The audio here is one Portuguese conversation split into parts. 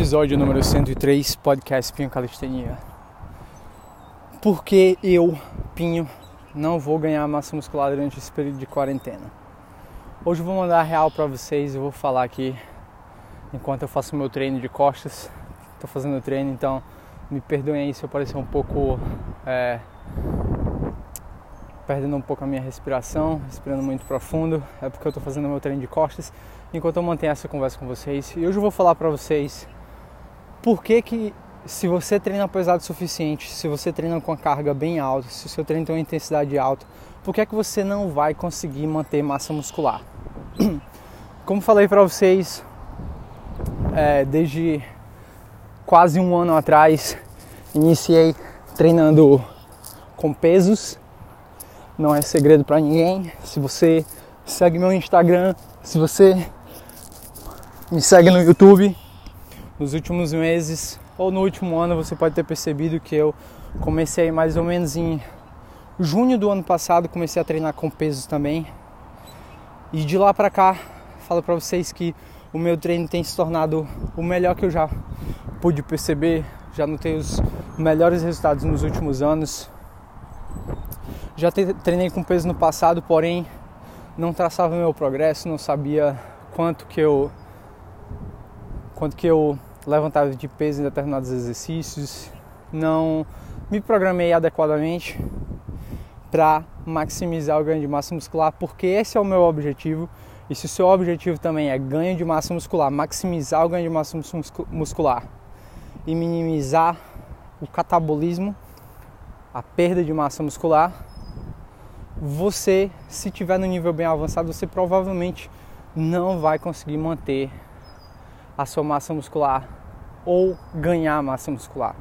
Episódio número 103, podcast Pinho Calistenia. Porque eu, Pinho, não vou ganhar massa muscular durante esse período de quarentena. Hoje eu vou mandar a real para vocês, eu vou falar aqui enquanto eu faço meu treino de costas. Tô fazendo treino, então me perdoem aí se eu parecer um pouco é, perdendo um pouco a minha respiração, respirando muito profundo, é porque eu estou fazendo meu treino de costas enquanto eu mantenho essa conversa com vocês. E hoje eu vou falar para vocês por que que se você treina pesado o suficiente, se você treina com a carga bem alta, se o seu treino tem uma intensidade alta, por que é que você não vai conseguir manter massa muscular? Como falei para vocês, é, desde quase um ano atrás, iniciei treinando com pesos não é segredo para ninguém. Se você segue meu Instagram, se você me segue no YouTube, nos últimos meses ou no último ano você pode ter percebido que eu comecei mais ou menos em junho do ano passado, comecei a treinar com pesos também. E de lá para cá, falo para vocês que o meu treino tem se tornado o melhor que eu já pude perceber. Já notei os melhores resultados nos últimos anos. Já treinei com peso no passado, porém não traçava meu progresso, não sabia quanto que eu quanto que eu levantava de peso em determinados exercícios, não me programei adequadamente para maximizar o ganho de massa muscular, porque esse é o meu objetivo. E se o seu objetivo também é ganho de massa muscular, maximizar o ganho de massa muscular e minimizar o catabolismo, a perda de massa muscular, você, se tiver no nível bem avançado, você provavelmente não vai conseguir manter a sua massa muscular ou ganhar massa muscular.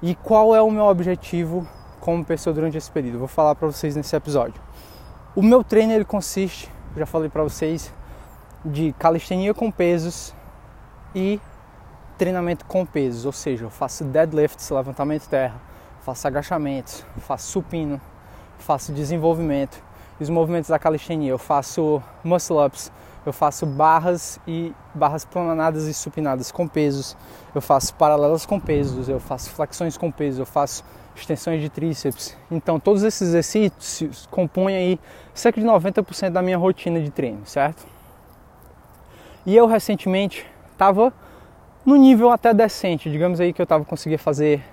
E qual é o meu objetivo como pessoa durante esse período? Vou falar para vocês nesse episódio. O meu treino ele consiste, já falei para vocês, de calistenia com pesos e treinamento com pesos, ou seja, eu faço deadlifts, levantamento terra, faço agachamentos, faço supino, faço desenvolvimento. Os movimentos da calistenia, eu faço muscle ups, eu faço barras e barras pronadas e supinadas com pesos, eu faço paralelas com pesos, eu faço flexões com pesos, eu faço extensões de tríceps. Então, todos esses exercícios compõem aí cerca de 90% da minha rotina de treino, certo? E eu recentemente estava no nível até decente, digamos aí que eu estava conseguindo fazer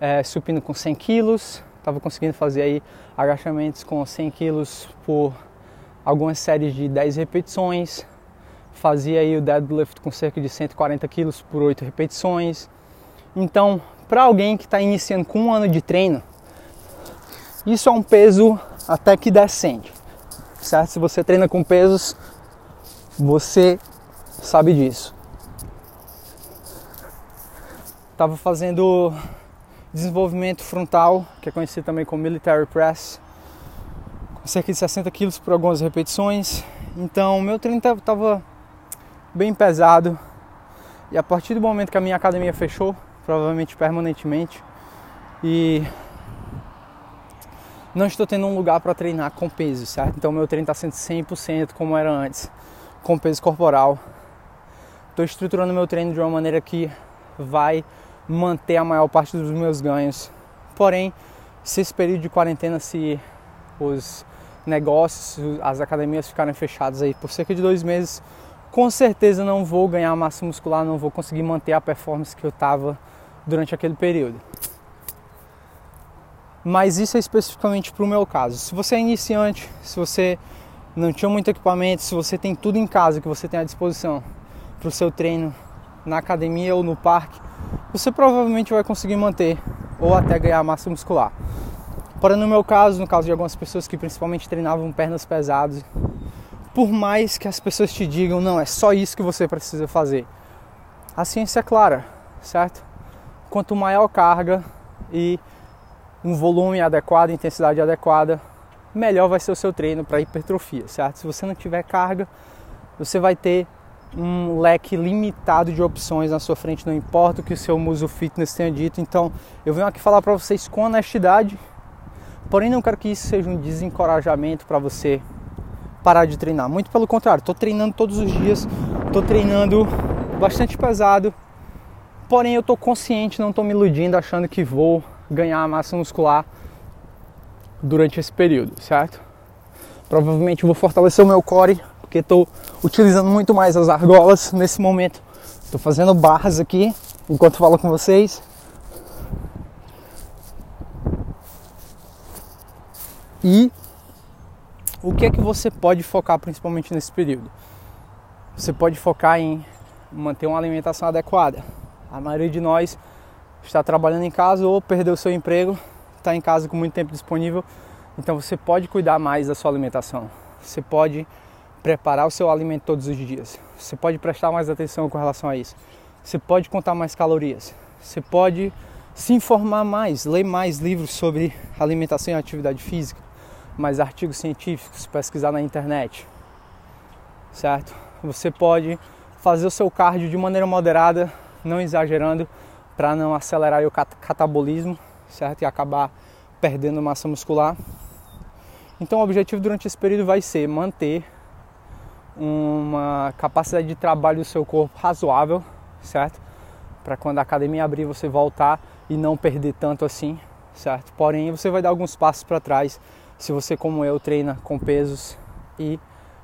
é, supino com 100 quilos, estava conseguindo fazer aí agachamentos com 100 quilos por algumas séries de 10 repetições, fazia aí o deadlift com cerca de 140 quilos por 8 repetições. Então, para alguém que está iniciando com um ano de treino, isso é um peso até que decente, certo? Se você treina com pesos, você sabe disso. Tava fazendo desenvolvimento frontal, que é conhecido também como military press, cerca de 60 quilos por algumas repetições. Então, meu treino estava bem pesado. E a partir do momento que a minha academia fechou, provavelmente permanentemente, e não estou tendo um lugar para treinar com peso, certo? Então, meu treino está sendo 100% como era antes, com peso corporal. Estou estruturando meu treino de uma maneira que vai manter a maior parte dos meus ganhos. Porém, se esse período de quarentena, se os negócios, as academias ficarem fechadas aí por cerca de dois meses, com certeza não vou ganhar massa muscular, não vou conseguir manter a performance que eu estava durante aquele período. Mas isso é especificamente para o meu caso. Se você é iniciante, se você não tinha muito equipamento, se você tem tudo em casa que você tem à disposição para o seu treino na academia ou no parque, você provavelmente vai conseguir manter ou até ganhar massa muscular. Porém, no meu caso, no caso de algumas pessoas que principalmente treinavam pernas pesadas, por mais que as pessoas te digam, não, é só isso que você precisa fazer, a ciência é clara, certo? Quanto maior carga e um volume adequado, intensidade adequada, melhor vai ser o seu treino para hipertrofia, certo? Se você não tiver carga, você vai ter um leque limitado de opções na sua frente, não importa o que o seu muso fitness tenha dito. Então, eu venho aqui falar para vocês com honestidade, porém não quero que isso seja um desencorajamento para você parar de treinar. Muito pelo contrário, estou treinando todos os dias, estou treinando bastante pesado Porém, eu estou consciente, não estou me iludindo, achando que vou ganhar massa muscular durante esse período, certo? Provavelmente vou fortalecer o meu core, porque estou utilizando muito mais as argolas nesse momento. Estou fazendo barras aqui enquanto falo com vocês. E o que é que você pode focar principalmente nesse período? Você pode focar em manter uma alimentação adequada. A maioria de nós está trabalhando em casa ou perdeu seu emprego, está em casa com muito tempo disponível, então você pode cuidar mais da sua alimentação. Você pode preparar o seu alimento todos os dias. Você pode prestar mais atenção com relação a isso. Você pode contar mais calorias. Você pode se informar mais, ler mais livros sobre alimentação e atividade física, mais artigos científicos, pesquisar na internet. Certo? Você pode fazer o seu cardio de maneira moderada, não exagerando, para não acelerar o catabolismo, certo? E acabar perdendo massa muscular. Então, o objetivo durante esse período vai ser manter uma capacidade de trabalho do seu corpo razoável, certo? Para quando a academia abrir você voltar e não perder tanto assim, certo? Porém, você vai dar alguns passos para trás se você, como eu, treina com pesos e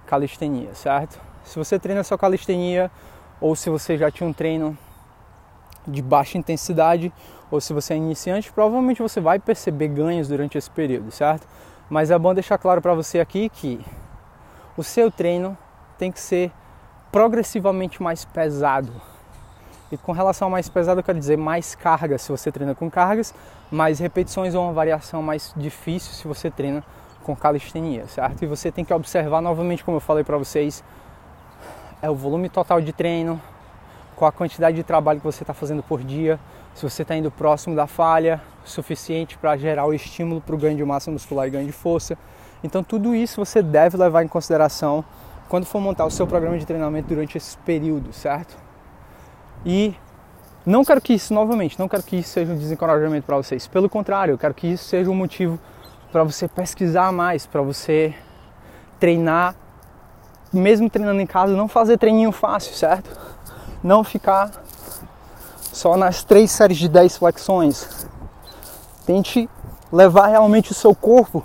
calistenia, certo? Se você treina só calistenia ou se você já tinha um treino de baixa intensidade ou se você é iniciante, provavelmente você vai perceber ganhos durante esse período, certo? Mas é bom deixar claro para você aqui que o seu treino tem que ser progressivamente mais pesado. E com relação a mais pesado, eu quero dizer mais carga se você treina com cargas, mais repetições ou uma variação mais difícil se você treina com calistenia, certo? E você tem que observar novamente, como eu falei para vocês, é o volume total de treino, qual a quantidade de trabalho que você está fazendo por dia, se você está indo próximo da falha, suficiente para gerar o estímulo para o ganho de massa muscular e ganho de força. Então tudo isso você deve levar em consideração quando for montar o seu programa de treinamento durante esse período, certo? E não quero que isso, novamente, não quero que isso seja um desencorajamento para vocês. Pelo contrário, eu quero que isso seja um motivo para você pesquisar mais, para você treinar mesmo treinando em casa, não fazer treininho fácil, certo? Não ficar só nas três séries de 10 flexões. Tente levar realmente o seu corpo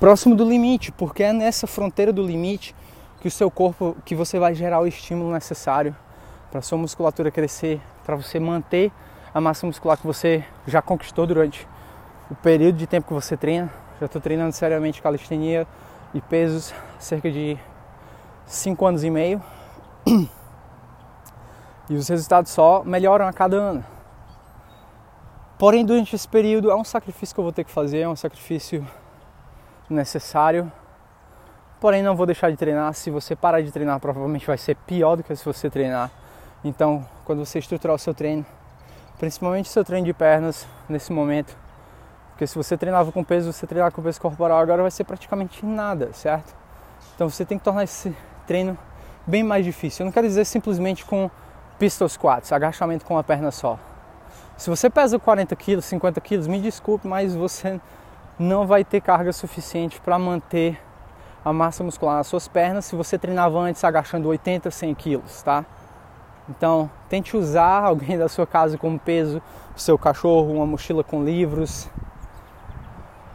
próximo do limite, porque é nessa fronteira do limite que o seu corpo, que você vai gerar o estímulo necessário para sua musculatura crescer, para você manter a massa muscular que você já conquistou durante o período de tempo que você treina. Já estou treinando seriamente calistenia e pesos cerca de 5 anos e meio. E os resultados só melhoram a cada ano. Porém, durante esse período é um sacrifício que eu vou ter que fazer, é um sacrifício necessário. Porém, não vou deixar de treinar. Se você parar de treinar, provavelmente vai ser pior do que se você treinar. Então, quando você estruturar o seu treino, principalmente o seu treino de pernas nesse momento, porque se você treinava com peso, você treinar com peso corporal agora vai ser praticamente nada, certo? Então você tem que tornar esse treino bem mais difícil. Eu não quero dizer simplesmente com pistol squats, agachamento com uma perna só. Se você pesa 40 quilos, 50 quilos, me desculpe, mas você não vai ter carga suficiente para manter a massa muscular nas suas pernas se você treinava antes agachando 80, 100 quilos, tá? Então, tente usar alguém da sua casa como peso, o seu cachorro, uma mochila com livros,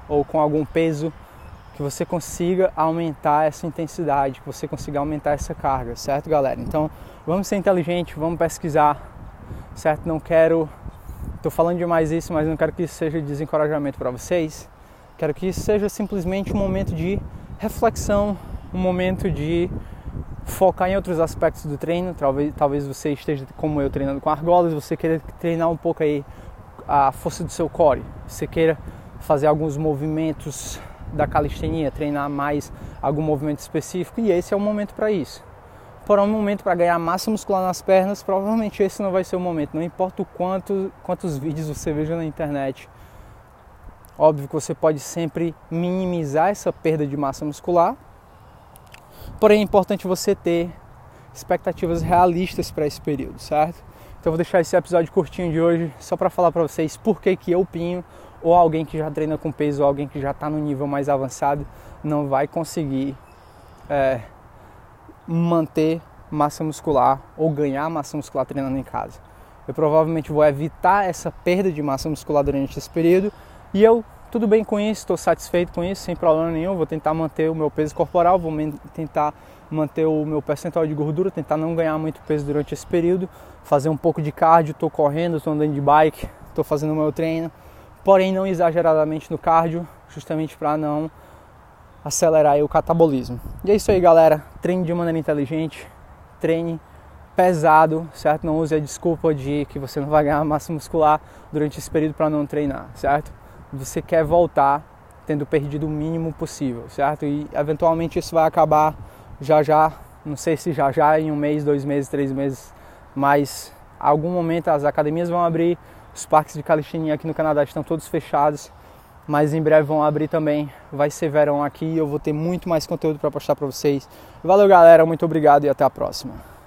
ou com algum peso que você consiga aumentar essa intensidade, que você consiga aumentar essa carga, certo, galera? Então, vamos ser inteligentes, vamos pesquisar, certo? Não quero, estou falando demais isso, mas não quero que isso seja desencorajamento para vocês. Quero que isso seja simplesmente um momento de reflexão, um momento de focar em outros aspectos do treino. Talvez, talvez você esteja como eu treinando com argolas, você queira treinar um pouco aí a força do seu core, você queira fazer alguns movimentos da calistenia, treinar mais algum movimento específico e esse é o momento para isso. Porém, um momento para ganhar massa muscular nas pernas, provavelmente esse não vai ser o momento. Não importa o quanto, quantos vídeos você veja na internet. Óbvio que você pode sempre minimizar essa perda de massa muscular. Porém, é importante você ter expectativas realistas para esse período, certo? Então, vou deixar esse episódio curtinho de hoje só para falar para vocês por que, que eu pinho ou alguém que já treina com peso, ou alguém que já está no nível mais avançado, não vai conseguir é, manter massa muscular ou ganhar massa muscular treinando em casa. Eu provavelmente vou evitar essa perda de massa muscular durante esse período e eu tudo bem com isso, estou satisfeito com isso, sem problema nenhum. Vou tentar manter o meu peso corporal, vou tentar manter o meu percentual de gordura, tentar não ganhar muito peso durante esse período, fazer um pouco de cardio, estou correndo, estou andando de bike, estou fazendo o meu treino, porém não exageradamente no cardio, justamente para não acelerar o catabolismo. E é isso aí, galera. Treine de maneira inteligente, treine pesado, certo? Não use a desculpa de que você não vai ganhar massa muscular durante esse período para não treinar, certo? Você quer voltar tendo perdido o mínimo possível, certo? E eventualmente isso vai acabar já já, não sei se já já, em um mês, dois meses, três meses, mas algum momento as academias vão abrir, os parques de calistenia aqui no Canadá estão todos fechados, mas em breve vão abrir também. Vai ser verão aqui eu vou ter muito mais conteúdo para postar para vocês. Valeu, galera, muito obrigado e até a próxima.